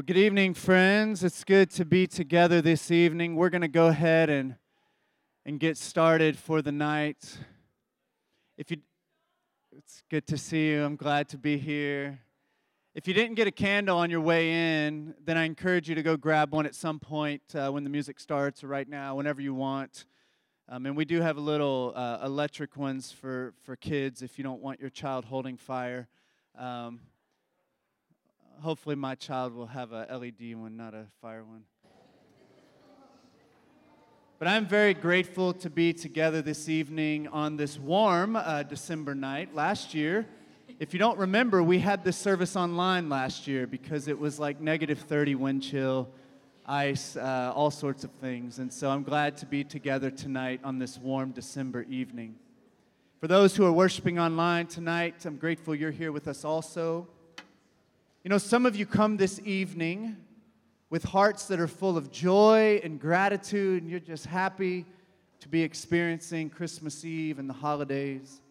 Well, good evening, friends. It's good to be together this evening. We're going to go ahead and, and get started for the night. If you, it's good to see you. I'm glad to be here. If you didn't get a candle on your way in, then I encourage you to go grab one at some point uh, when the music starts or right now, whenever you want. Um, and we do have little uh, electric ones for, for kids if you don't want your child holding fire. Um, hopefully my child will have a LED one, not a fire one. But I'm very grateful to be together this evening on this warm uh, December night. Last year, if you don't remember, we had this service online last year because it was like negative 30 wind chill, ice, uh, all sorts of things. And so I'm glad to be together tonight on this warm December evening. For those who are worshiping online tonight, I'm grateful you're here with us also. You know, some of you come this evening with hearts that are full of joy and gratitude, and you're just happy to be experiencing Christmas Eve and the holidays.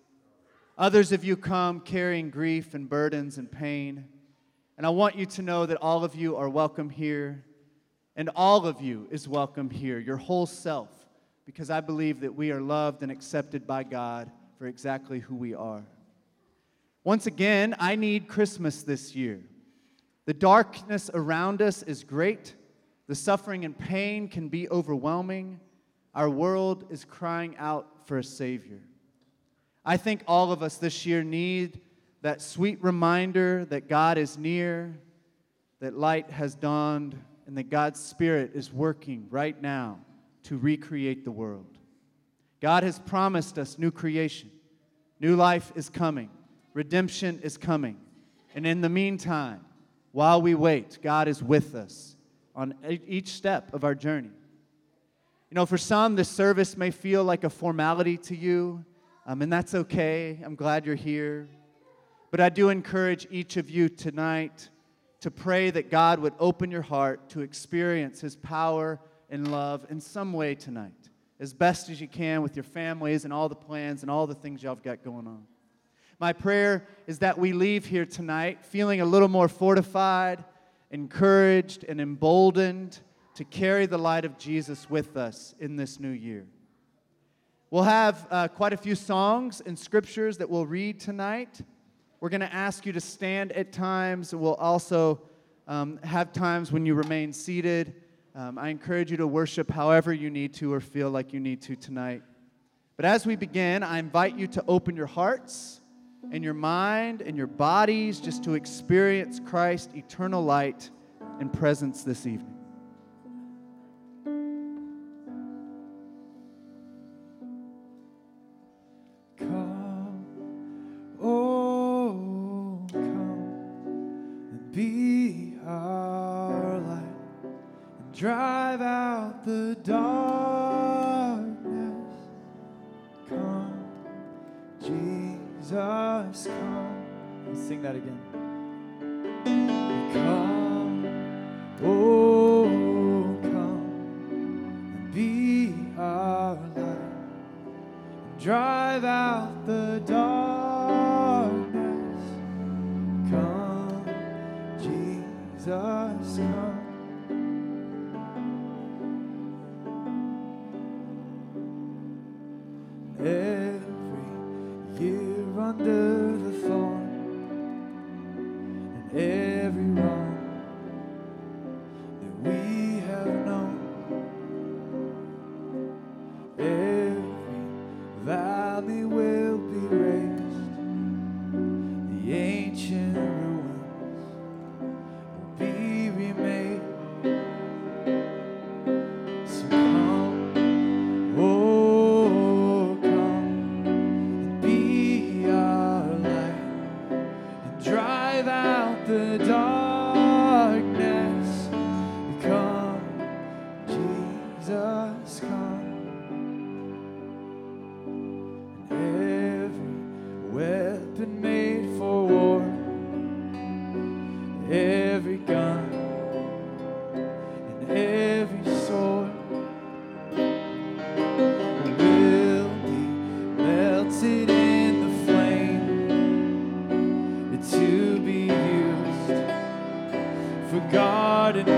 Others of you come carrying grief and burdens and pain. And I want you to know that all of you are welcome here, and all of you is welcome here, your whole self, because I believe that we are loved and accepted by God for exactly who we are. Once again, I need Christmas this year. The darkness around us is great. The suffering and pain can be overwhelming. Our world is crying out for a Savior. I think all of us this year need that sweet reminder that God is near, that light has dawned, and that God's Spirit is working right now to recreate the world. God has promised us new creation, new life is coming, redemption is coming. And in the meantime, while we wait, God is with us on each step of our journey. You know, for some, this service may feel like a formality to you, um, and that's okay. I'm glad you're here. But I do encourage each of you tonight to pray that God would open your heart to experience His power and love in some way tonight, as best as you can with your families and all the plans and all the things y'all have got going on. My prayer is that we leave here tonight feeling a little more fortified, encouraged, and emboldened to carry the light of Jesus with us in this new year. We'll have uh, quite a few songs and scriptures that we'll read tonight. We're going to ask you to stand at times. We'll also um, have times when you remain seated. Um, I encourage you to worship however you need to or feel like you need to tonight. But as we begin, I invite you to open your hearts and your mind and your bodies just to experience Christ's eternal light and presence this evening. Jesus come. Let's sing that again.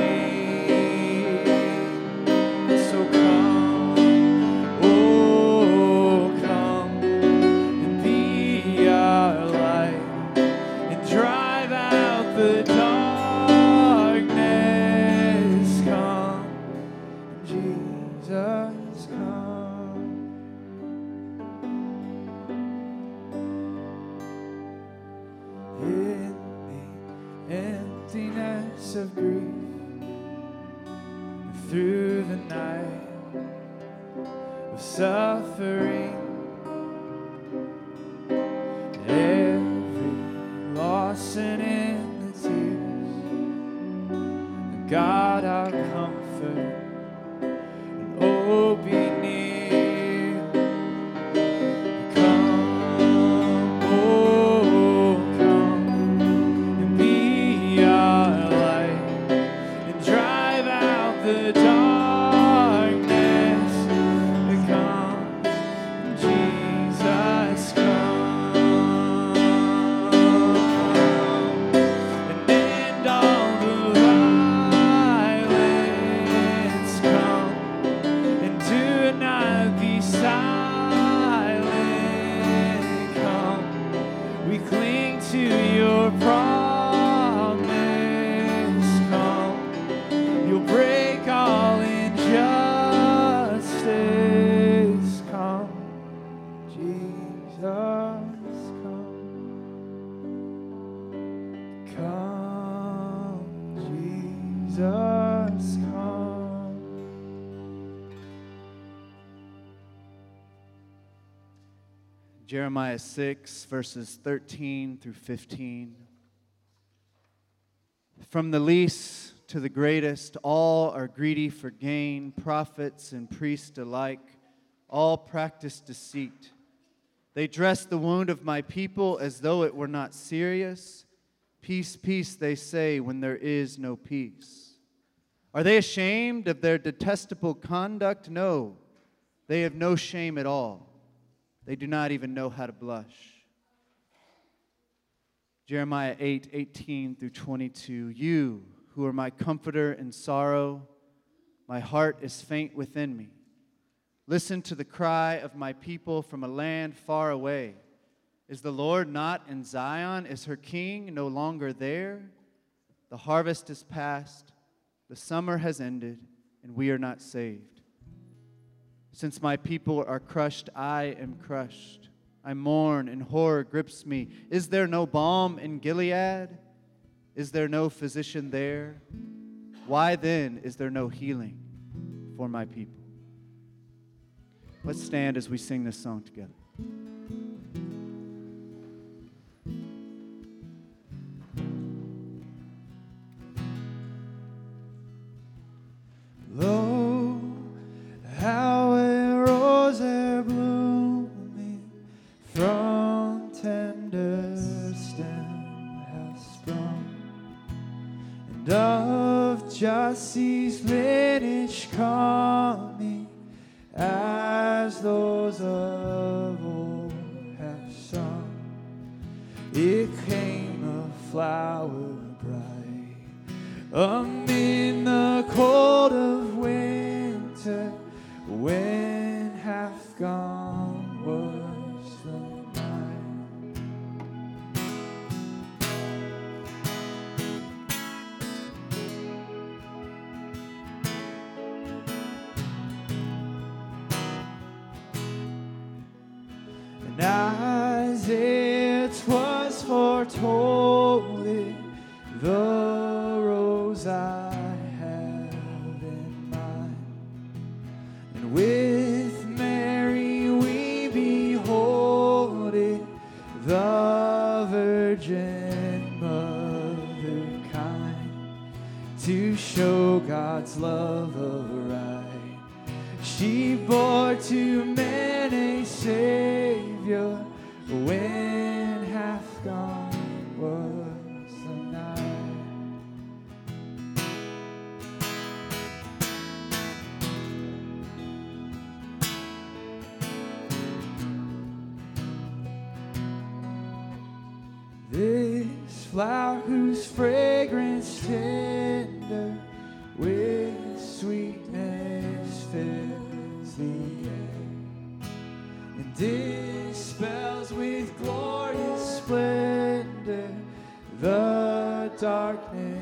God. Jeremiah 6, verses 13 through 15. From the least to the greatest, all are greedy for gain, prophets and priests alike, all practice deceit. They dress the wound of my people as though it were not serious. Peace, peace, they say, when there is no peace. Are they ashamed of their detestable conduct? No, they have no shame at all. They do not even know how to blush. Jeremiah 8, 18 through 22. You who are my comforter in sorrow, my heart is faint within me. Listen to the cry of my people from a land far away. Is the Lord not in Zion? Is her king no longer there? The harvest is past, the summer has ended, and we are not saved. Since my people are crushed, I am crushed. I mourn, and horror grips me. Is there no balm in Gilead? Is there no physician there? Why then is there no healing for my people? Let's stand as we sing this song together. Of Jesse's lineage coming, darkness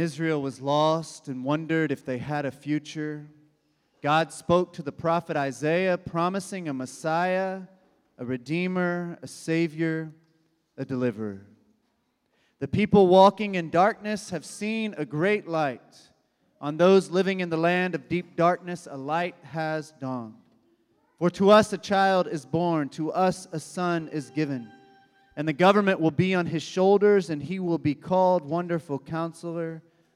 Israel was lost and wondered if they had a future, God spoke to the prophet Isaiah, promising a Messiah, a Redeemer, a Savior, a Deliverer. The people walking in darkness have seen a great light. On those living in the land of deep darkness, a light has dawned. For to us a child is born, to us a son is given and the government will be on his shoulders, and he will be called Wonderful Counselor,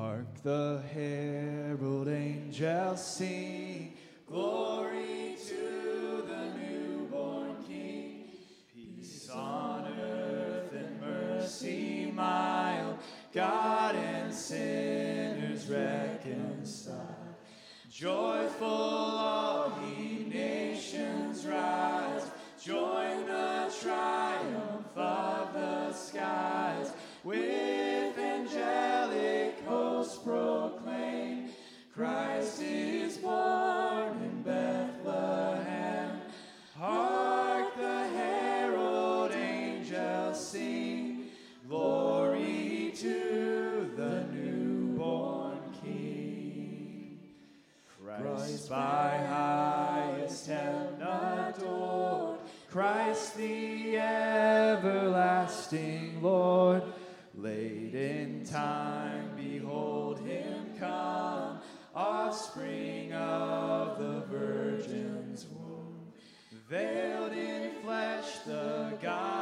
Hark the herald angels sing, glory to the newborn King. Peace on earth and mercy mild, God and sinners reconciled. Joyful all ye nations rise, join the triumph of the skies. With Christ is born in Bethlehem. Hark the herald angels sing, glory to the newborn King. Christ by highest heaven adored, Christ the everlasting Lord. Late in time, offspring of the Virgin's womb. Veiled in flesh, the Godhead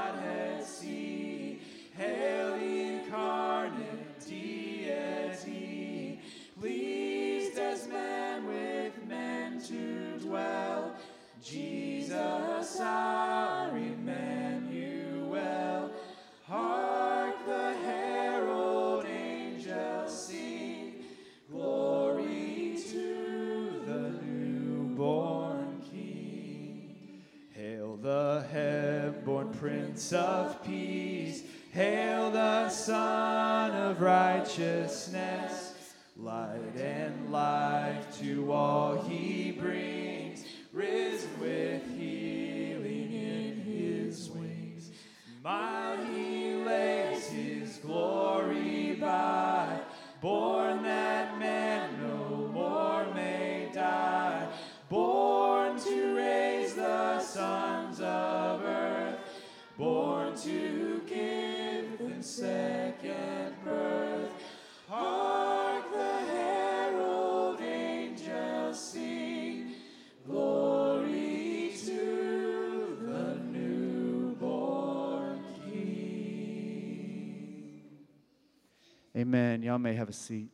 Prince of Peace, hail the Son of Righteousness. Y'all may have a seat.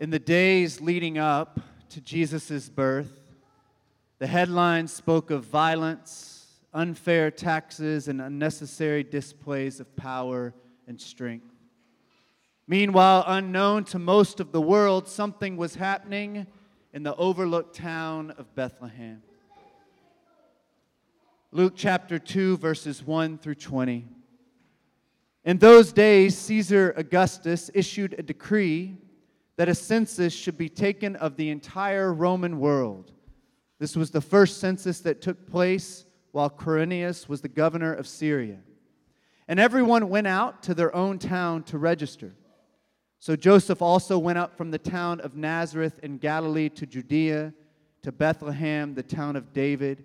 In the days leading up to Jesus' birth, the headlines spoke of violence, unfair taxes, and unnecessary displays of power and strength. Meanwhile, unknown to most of the world, something was happening in the overlooked town of Bethlehem. Luke chapter 2, verses 1 through 20. In those days, Caesar Augustus issued a decree that a census should be taken of the entire Roman world. This was the first census that took place while Quirinius was the governor of Syria. And everyone went out to their own town to register. So Joseph also went up from the town of Nazareth in Galilee to Judea, to Bethlehem, the town of David,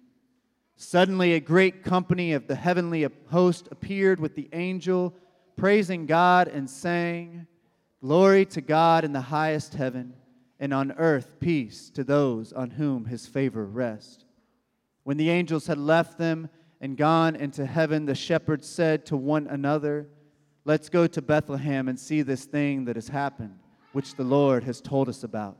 Suddenly, a great company of the heavenly host appeared with the angel, praising God and saying, Glory to God in the highest heaven, and on earth peace to those on whom his favor rests. When the angels had left them and gone into heaven, the shepherds said to one another, Let's go to Bethlehem and see this thing that has happened, which the Lord has told us about.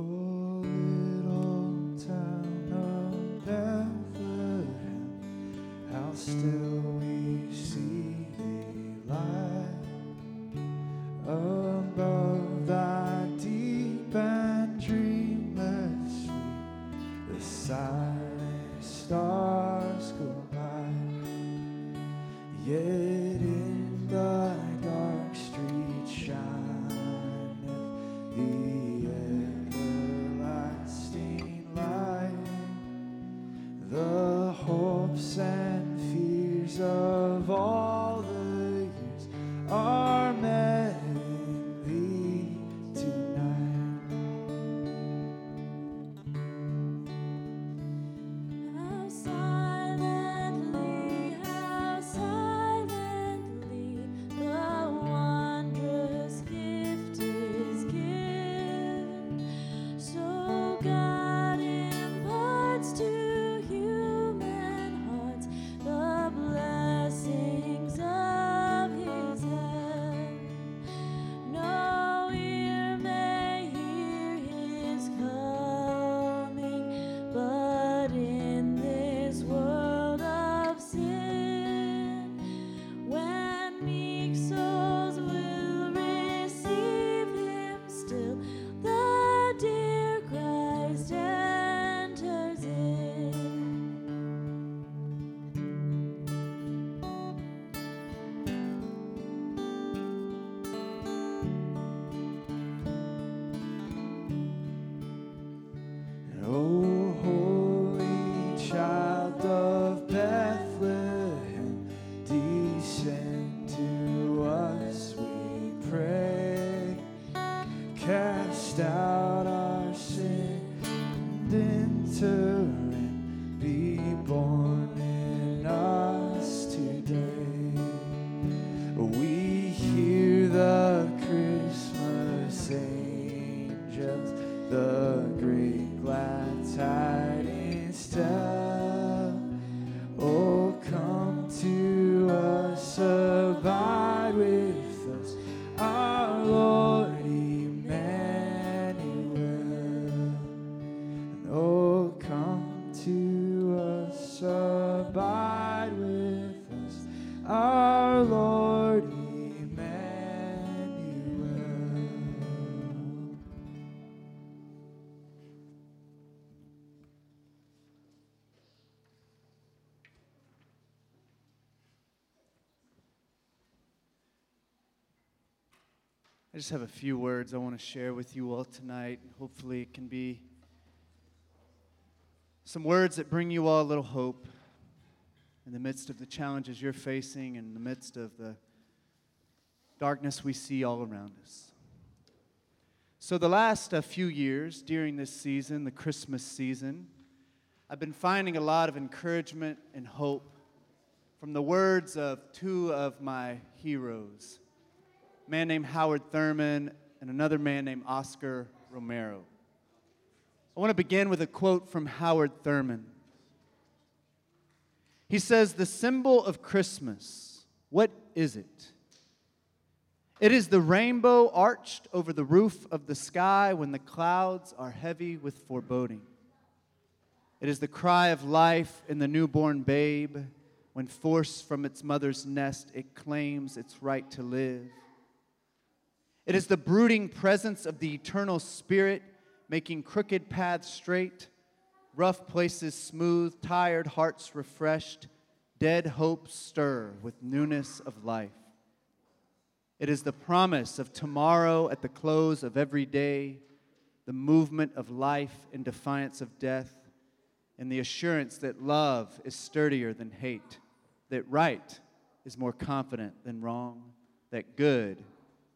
Little town of Bethlehem, how still we see thee lie above thy deep and dreamless sleep. The silent stars go by. Yeah. I just have a few words I want to share with you all tonight. Hopefully, it can be some words that bring you all a little hope in the midst of the challenges you're facing, and in the midst of the darkness we see all around us. So, the last uh, few years during this season, the Christmas season, I've been finding a lot of encouragement and hope from the words of two of my heroes man named Howard Thurman and another man named Oscar Romero. I want to begin with a quote from Howard Thurman. He says, The symbol of Christmas, what is it? It is the rainbow arched over the roof of the sky when the clouds are heavy with foreboding. It is the cry of life in the newborn babe when forced from its mother's nest, it claims its right to live. It is the brooding presence of the eternal spirit making crooked paths straight, rough places smooth, tired hearts refreshed, dead hopes stir with newness of life. It is the promise of tomorrow at the close of every day, the movement of life in defiance of death, and the assurance that love is sturdier than hate that right is more confident than wrong, that good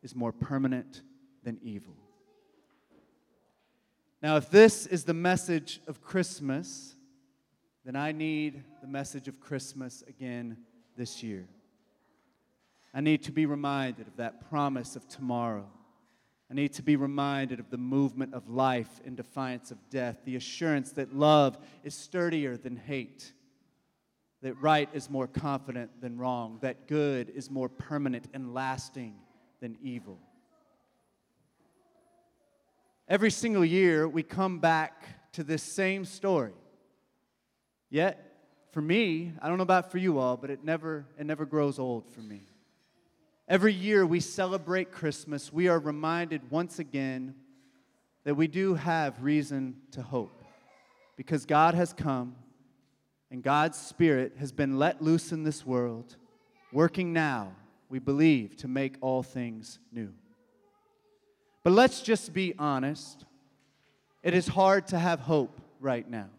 is more permanent than evil. Now, if this is the message of Christmas, then I need the message of Christmas again this year. I need to be reminded of that promise of tomorrow. I need to be reminded of the movement of life in defiance of death, the assurance that love is sturdier than hate that right is more confident than wrong, that good is more permanent and lasting than evil. Every single year, we come back to this same story. Yet, for me, I don't know about for you all, but it never, it never grows old for me. Every year we celebrate Christmas, we are reminded once again that we do have reason to hope because God has come and God's Spirit has been let loose in this world, working now, we believe, to make all things new. But let's just be honest. It is hard to have hope right now.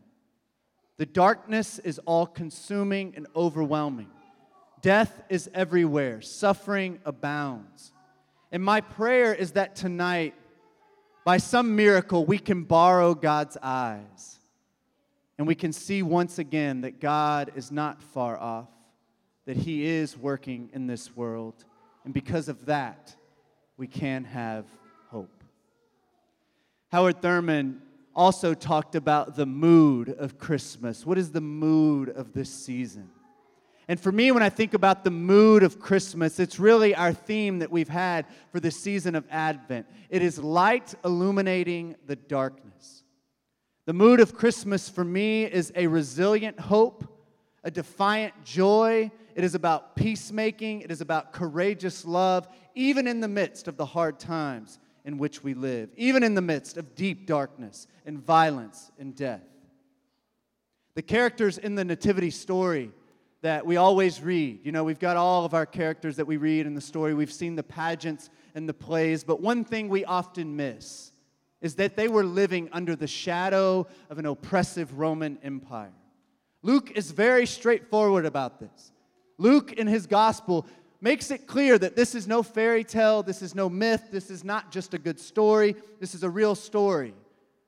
The darkness is all consuming and overwhelming. Death is everywhere, suffering abounds. And my prayer is that tonight, by some miracle, we can borrow God's eyes and we can see once again that God is not far off, that He is working in this world. And because of that, we can have hope. Howard Thurman also talked about the mood of Christmas. What is the mood of this season? And for me, when I think about the mood of Christmas, it's really our theme that we've had for the season of Advent. It is light illuminating the darkness. The mood of Christmas for me is a resilient hope, a defiant joy. It is about peacemaking, it is about courageous love, even in the midst of the hard times in which we live, even in the midst of deep darkness and violence and death. The characters in the Nativity story that we always read, you know, we've got all of our characters that we read in the story, we've seen the pageants and the plays, but one thing we often miss is that they were living under the shadow of an oppressive Roman Empire. Luke is very straightforward about this. Luke, in his gospel, makes it clear that this is no fairy tale, this is no myth, this is not just a good story, this is a real story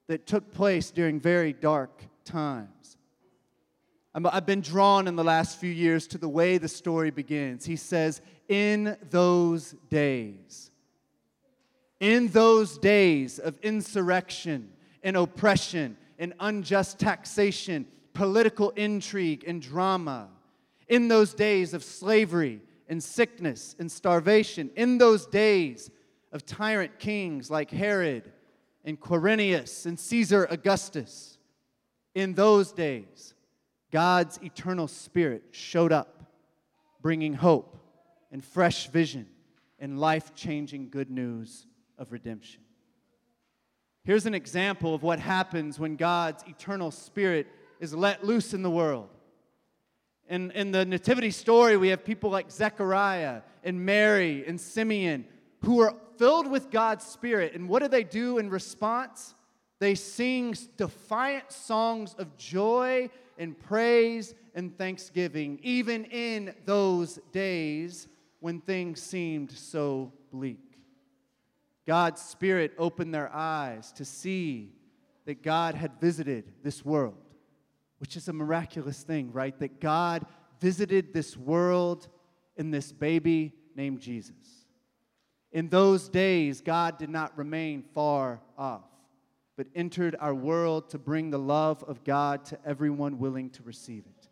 that took place during very dark times. I've been drawn in the last few years to the way the story begins. He says, In those days. In those days of insurrection and oppression and unjust taxation, political intrigue and drama, in those days of slavery and sickness and starvation, in those days of tyrant kings like Herod and Quirinius and Caesar Augustus, in those days, God's eternal spirit showed up, bringing hope and fresh vision and life changing good news of redemption. Here's an example of what happens when God's eternal spirit is let loose in the world. In, in the Nativity story, we have people like Zechariah and Mary and Simeon who are filled with God's Spirit. And what do they do in response? They sing defiant songs of joy and praise and thanksgiving, even in those days when things seemed so bleak. God's Spirit opened their eyes to see that God had visited this world, which is a miraculous thing, right? That God visited this world in this baby named Jesus. In those days, God did not remain far off, but entered our world to bring the love of God to everyone willing to receive it.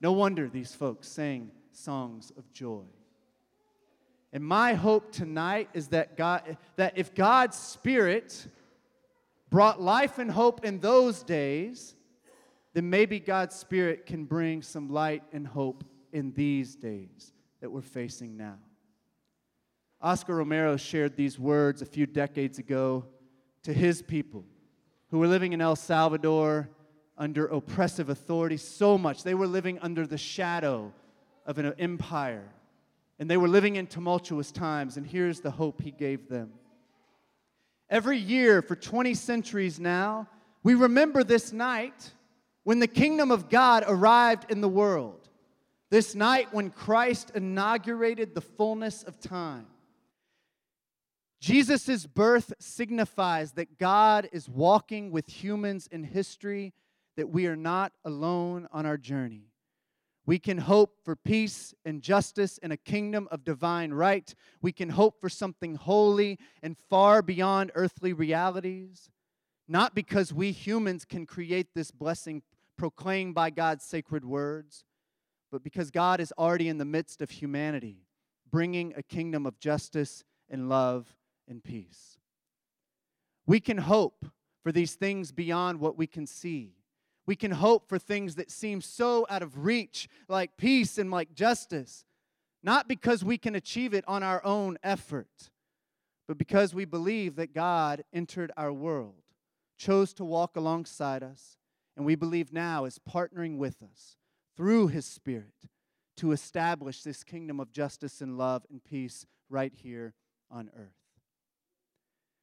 No wonder these folks sang songs of joy. And my hope tonight is that God that if God's spirit brought life and hope in those days, then maybe God's spirit can bring some light and hope in these days that we're facing now. Oscar Romero shared these words a few decades ago to his people who were living in El Salvador under oppressive authority so much. They were living under the shadow of an empire, and they were living in tumultuous times. And here's the hope he gave them. Every year for 20 centuries now, we remember this night when the kingdom of God arrived in the world. This night when Christ inaugurated the fullness of time. Jesus' birth signifies that God is walking with humans in history, that we are not alone on our journey. We can hope for peace and justice in a kingdom of divine right. We can hope for something holy and far beyond earthly realities, not because we humans can create this blessing proclaimed by God's sacred words, but because God is already in the midst of humanity, bringing a kingdom of justice and love and peace. We can hope for these things beyond what we can see. We can hope for things that seem so out of reach, like peace and like justice, not because we can achieve it on our own effort, but because we believe that God entered our world, chose to walk alongside us, and we believe now is partnering with us through His Spirit to establish this kingdom of justice and love and peace right here on earth.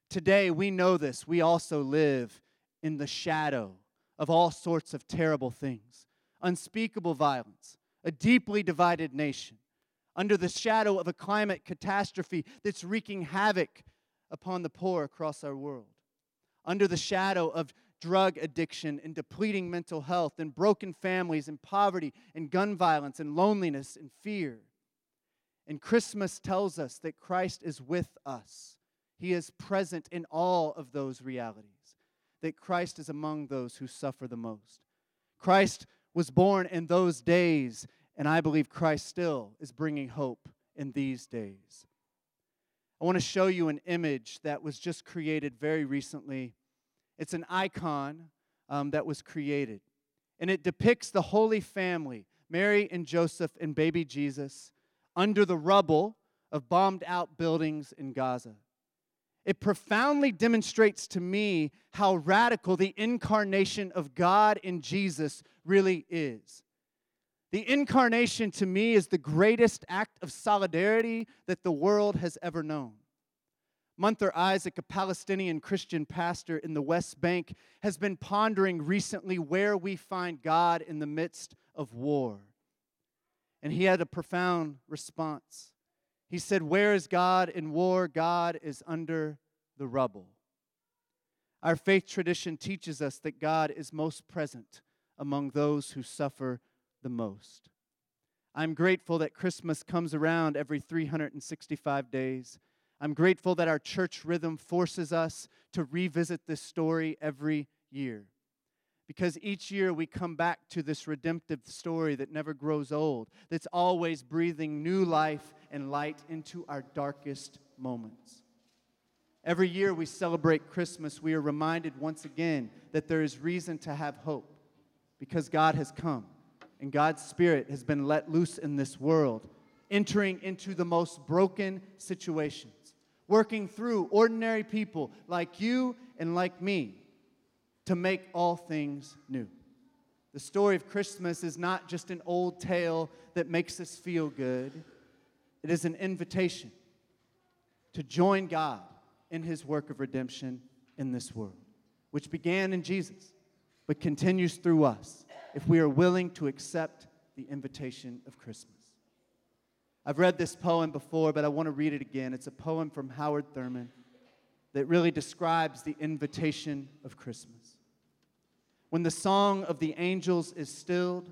Today, we know this. We also live in the shadow of all sorts of terrible things unspeakable violence, a deeply divided nation, under the shadow of a climate catastrophe that's wreaking havoc upon the poor across our world, under the shadow of drug addiction and depleting mental health and broken families and poverty and gun violence and loneliness and fear. And Christmas tells us that Christ is with us. He is present in all of those realities, that Christ is among those who suffer the most. Christ was born in those days, and I believe Christ still is bringing hope in these days. I want to show you an image that was just created very recently it's an icon um, that was created. And it depicts the Holy Family, Mary and Joseph and baby Jesus, under the rubble of bombed out buildings in Gaza. It profoundly demonstrates to me how radical the incarnation of God in Jesus really is. The incarnation to me is the greatest act of solidarity that the world has ever known. Munther Isaac, a Palestinian Christian pastor in the West Bank, has been pondering recently where we find God in the midst of war. And he had a profound response. He said, Where is God in war? God is under the rubble. Our faith tradition teaches us that God is most present among those who suffer the most. I'm grateful that Christmas comes around every 365 days I'm grateful that our church rhythm forces us to revisit this story every year. Because each year we come back to this redemptive story that never grows old, that's always breathing new life and light into our darkest moments. Every year we celebrate Christmas, we are reminded once again that there is reason to have hope because God has come and God's Spirit has been let loose in this world, entering into the most broken situations working through ordinary people like you and like me to make all things new. The story of Christmas is not just an old tale that makes us feel good, it is an invitation to join God in his work of redemption in this world, which began in Jesus, but continues through us if we are willing to accept the invitation of Christmas. I've read this poem before, but I want to read it again. It's a poem from Howard Thurman that really describes the invitation of Christmas. When the song of the angels is stilled,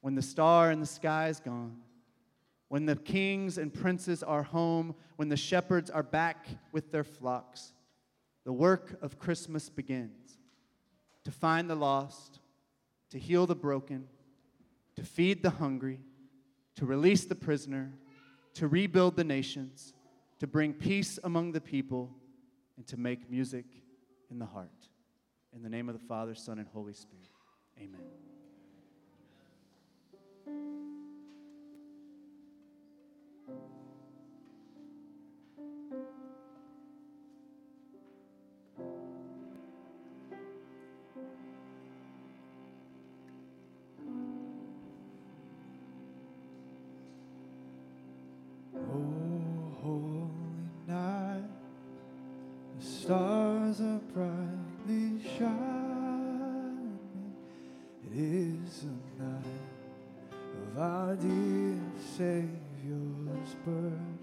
when the star in the sky is gone, when the kings and princes are home, when the shepherds are back with their flocks, the work of Christmas begins to find the lost, to heal the broken, to feed the hungry, to release the prisoner, to rebuild the nations, to bring peace among the people, and to make music in the heart. In the name of the Father, Son, and Holy Spirit. Amen. Stars are brightly shining. It is the night of our dear Savior's birth.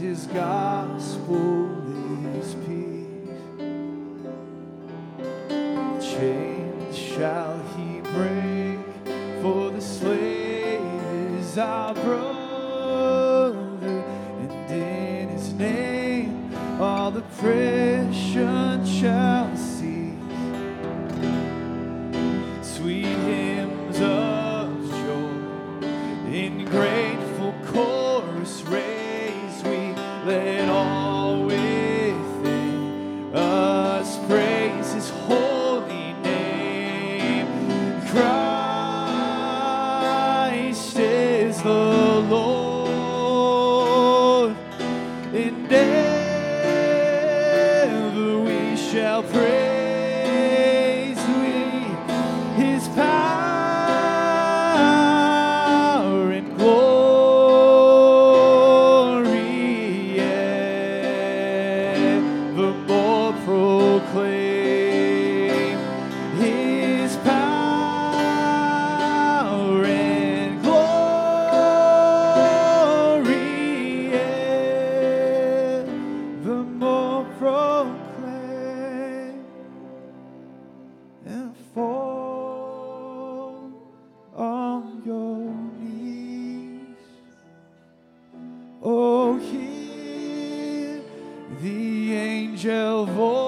And the angel voices.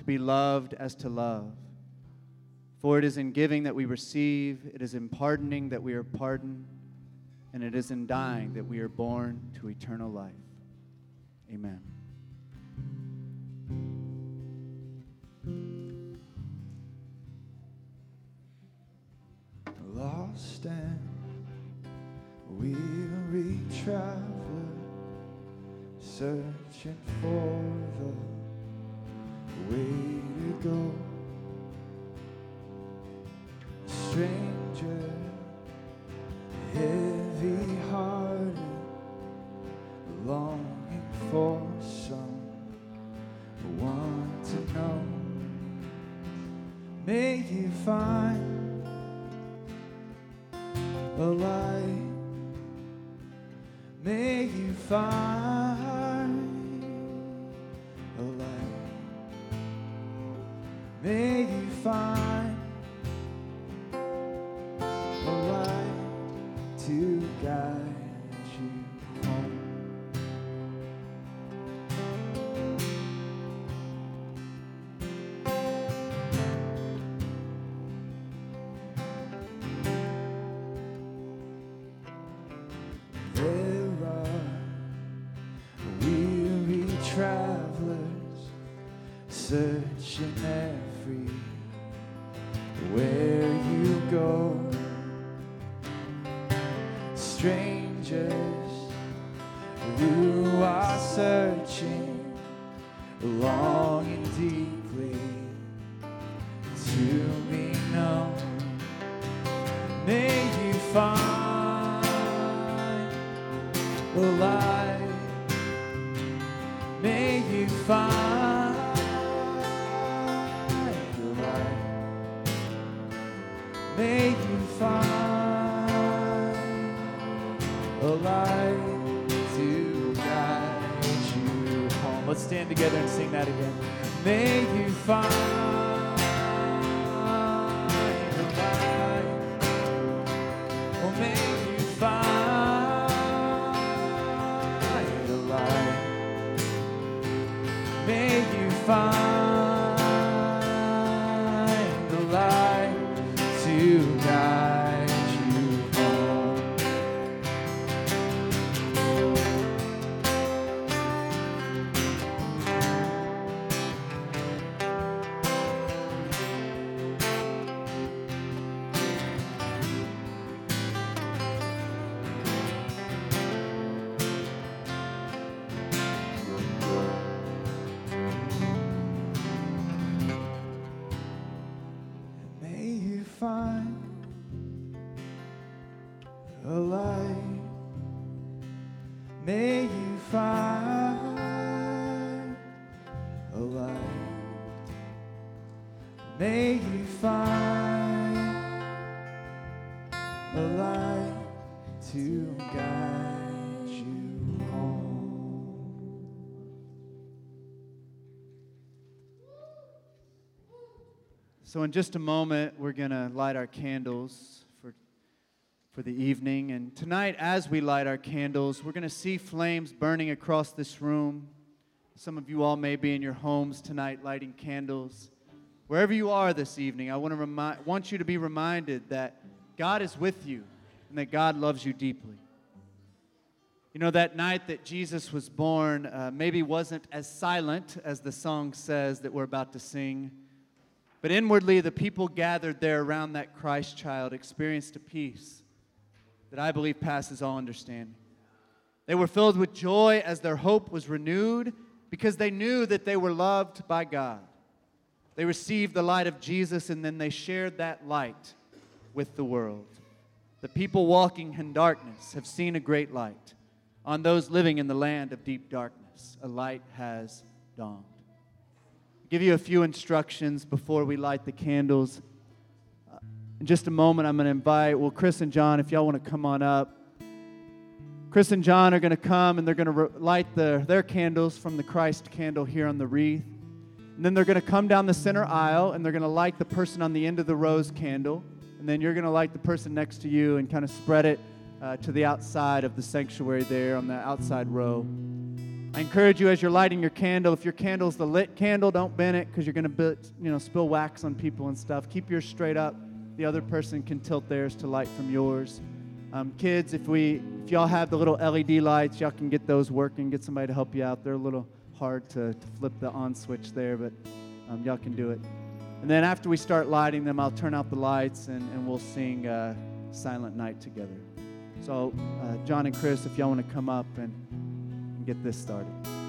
to be loved as to love. For it is in giving that we receive, it is in pardoning that we are pardoned, and it is in dying that we are born to eternal life. Amen. Lost and weary traveler, searching for the way May you find light. May So, in just a moment, we're going to light our candles for, for the evening. And tonight, as we light our candles, we're going to see flames burning across this room. Some of you all may be in your homes tonight lighting candles. Wherever you are this evening, I want, to remind, want you to be reminded that God is with you and that God loves you deeply. You know, that night that Jesus was born uh, maybe wasn't as silent as the song says that we're about to sing. But inwardly, the people gathered there around that Christ child experienced a peace that I believe passes all understanding. They were filled with joy as their hope was renewed because they knew that they were loved by God. They received the light of Jesus and then they shared that light with the world. The people walking in darkness have seen a great light. On those living in the land of deep darkness, a light has dawned. Give you a few instructions before we light the candles. Uh, in just a moment, I'm going to invite, well, Chris and John, if y'all want to come on up. Chris and John are going to come and they're going to light the, their candles from the Christ candle here on the wreath. And then they're going to come down the center aisle and they're going to light the person on the end of the rose candle. And then you're going to light the person next to you and kind of spread it uh, to the outside of the sanctuary there on the outside row. I encourage you as you're lighting your candle, if your candle's the lit candle, don't bend it because you're going to you know, spill wax on people and stuff. Keep yours straight up. The other person can tilt theirs to light from yours. Um, kids, if we if y'all have the little LED lights, y'all can get those working. Get somebody to help you out. They're a little hard to, to flip the on switch there, but um, y'all can do it. And then after we start lighting them, I'll turn out the lights and, and we'll sing uh, Silent Night together. So, uh, John and Chris, if y'all want to come up and, and get this started.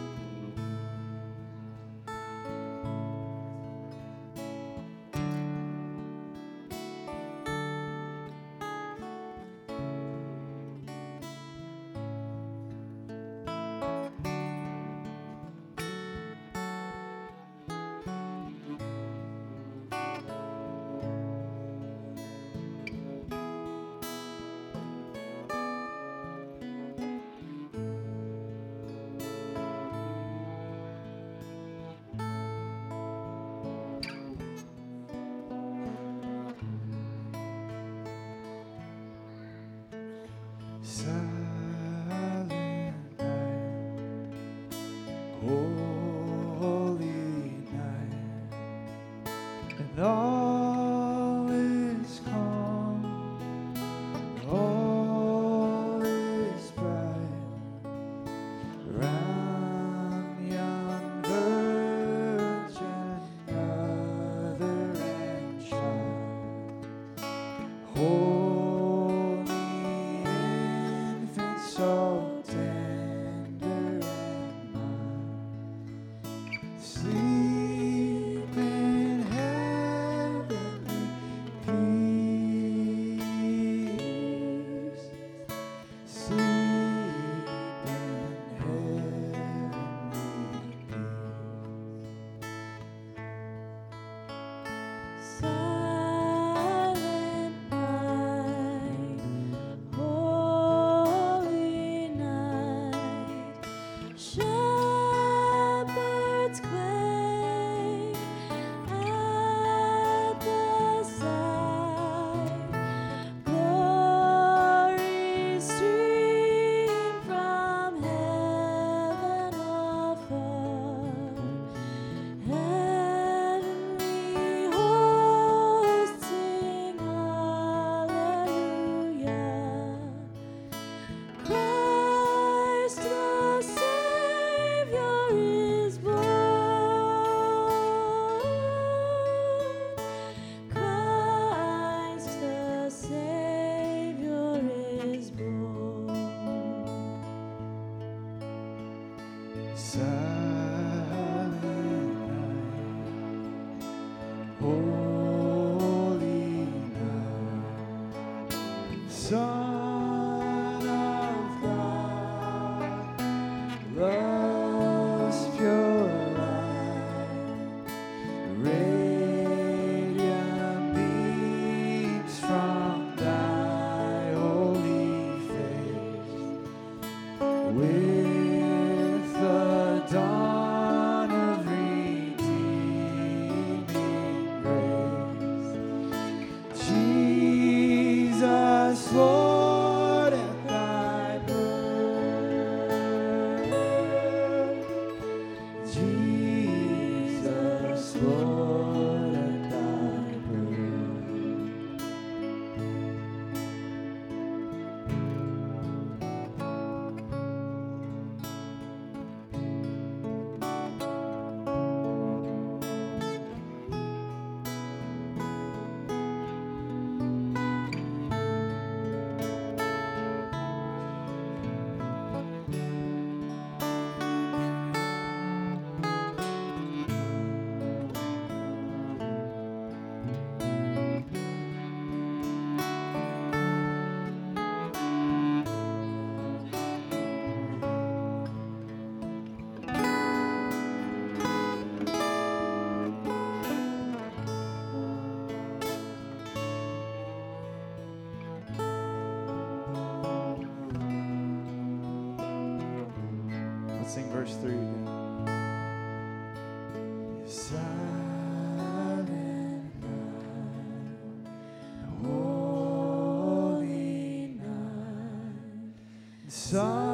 Son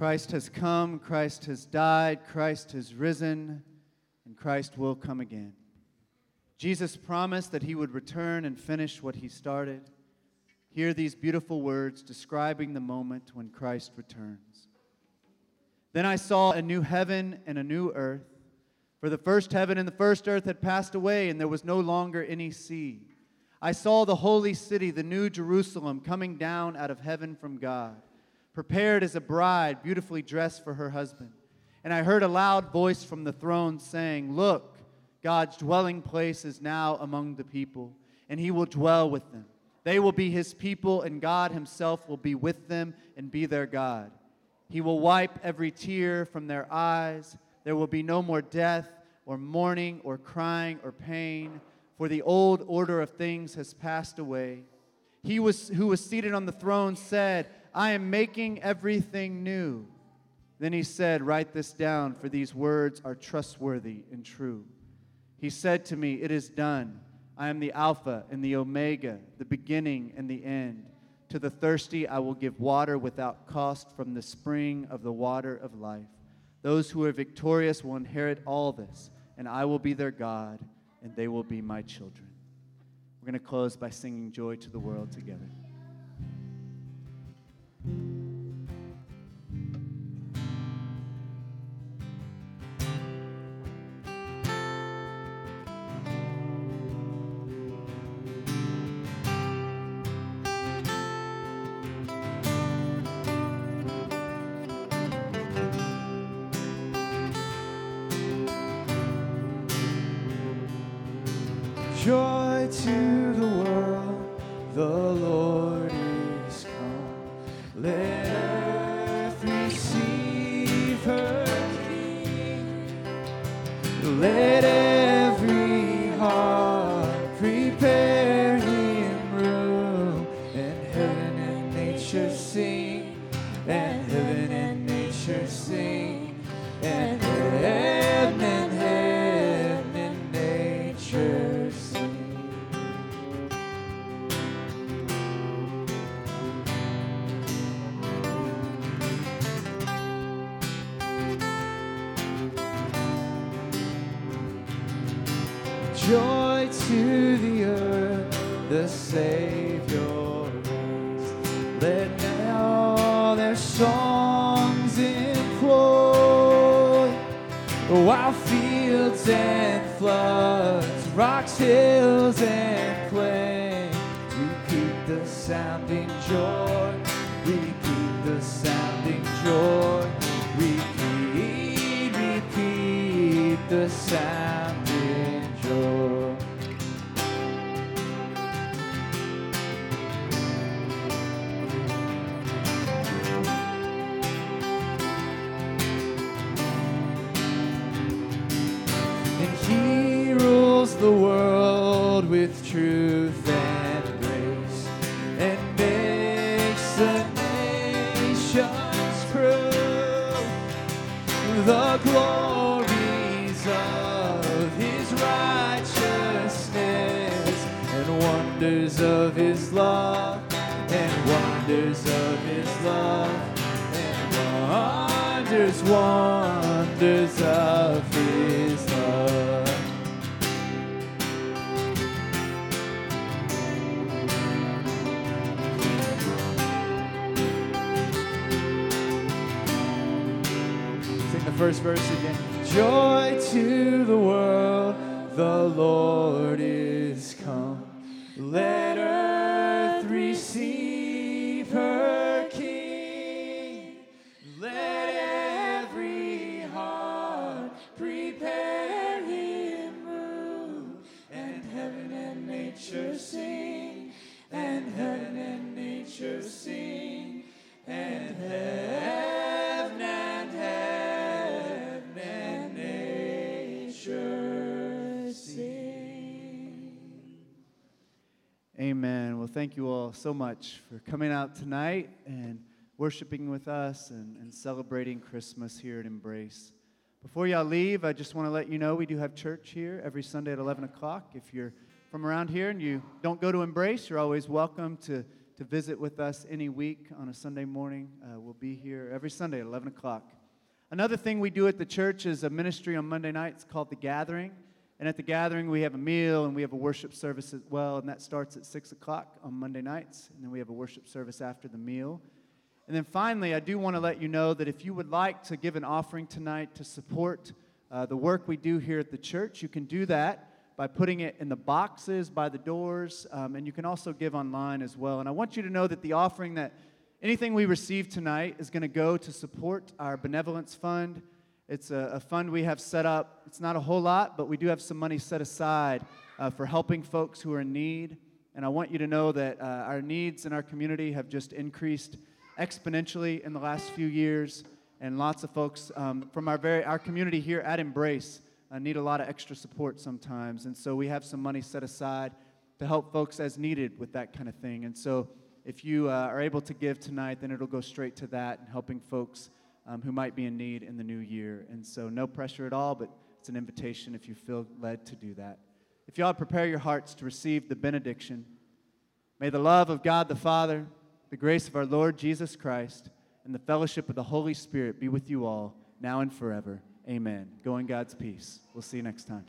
Christ has come, Christ has died, Christ has risen, and Christ will come again. Jesus promised that he would return and finish what he started. Hear these beautiful words describing the moment when Christ returns. Then I saw a new heaven and a new earth, for the first heaven and the first earth had passed away, and there was no longer any sea. I saw the holy city, the new Jerusalem, coming down out of heaven from God, prepared as a bride, beautifully dressed for her husband. And I heard a loud voice from the throne saying, Look, God's dwelling place is now among the people, and he will dwell with them. They will be his people, and God himself will be with them and be their God. He will wipe every tear from their eyes. There will be no more death, or mourning, or crying, or pain, for the old order of things has passed away. He was, who was seated on the throne said, I am making everything new. Then he said, Write this down, for these words are trustworthy and true. He said to me, It is done. I am the Alpha and the Omega, the beginning and the end. To the thirsty, I will give water without cost from the spring of the water of life. Those who are victorious will inherit all this, and I will be their God, and they will be my children. We're going to close by singing Joy to the World together. Repeat so much for coming out tonight and worshiping with us and, and celebrating Christmas here at Embrace. Before y'all leave, I just want to let you know we do have church here every Sunday at 11 o'clock. If you're from around here and you don't go to Embrace, you're always welcome to, to visit with us any week on a Sunday morning. Uh, we'll be here every Sunday at 11 o'clock. Another thing we do at the church is a ministry on Monday nights called The Gathering. And at the gathering, we have a meal and we have a worship service as well, and that starts at 6 o'clock on Monday nights. And then we have a worship service after the meal. And then finally, I do want to let you know that if you would like to give an offering tonight to support uh, the work we do here at the church, you can do that by putting it in the boxes by the doors, um, and you can also give online as well. And I want you to know that the offering that anything we receive tonight is going to go to support our benevolence fund. It's a, a, fund we have set up. It's not a whole lot, but we do have some money set aside uh, for helping folks who are in need. And I want you to know that uh, our needs in our community have just increased exponentially in the last few years. And lots of folks um, from our, very, our community here at Embrace uh, need a lot of extra support sometimes. And so we have some money set aside to help folks as needed with that kind of thing. And so if you uh, are able to give tonight, then it'll go straight to that and helping folks um, who might be in need in the new year. And so, no pressure at all, but it's an invitation if you feel led to do that. If y'all prepare your hearts to receive the benediction, may the love of God the Father, the grace of our Lord Jesus Christ, and the fellowship of the Holy Spirit be with you all, now and forever. Amen. Go in God's peace. We'll see you next time.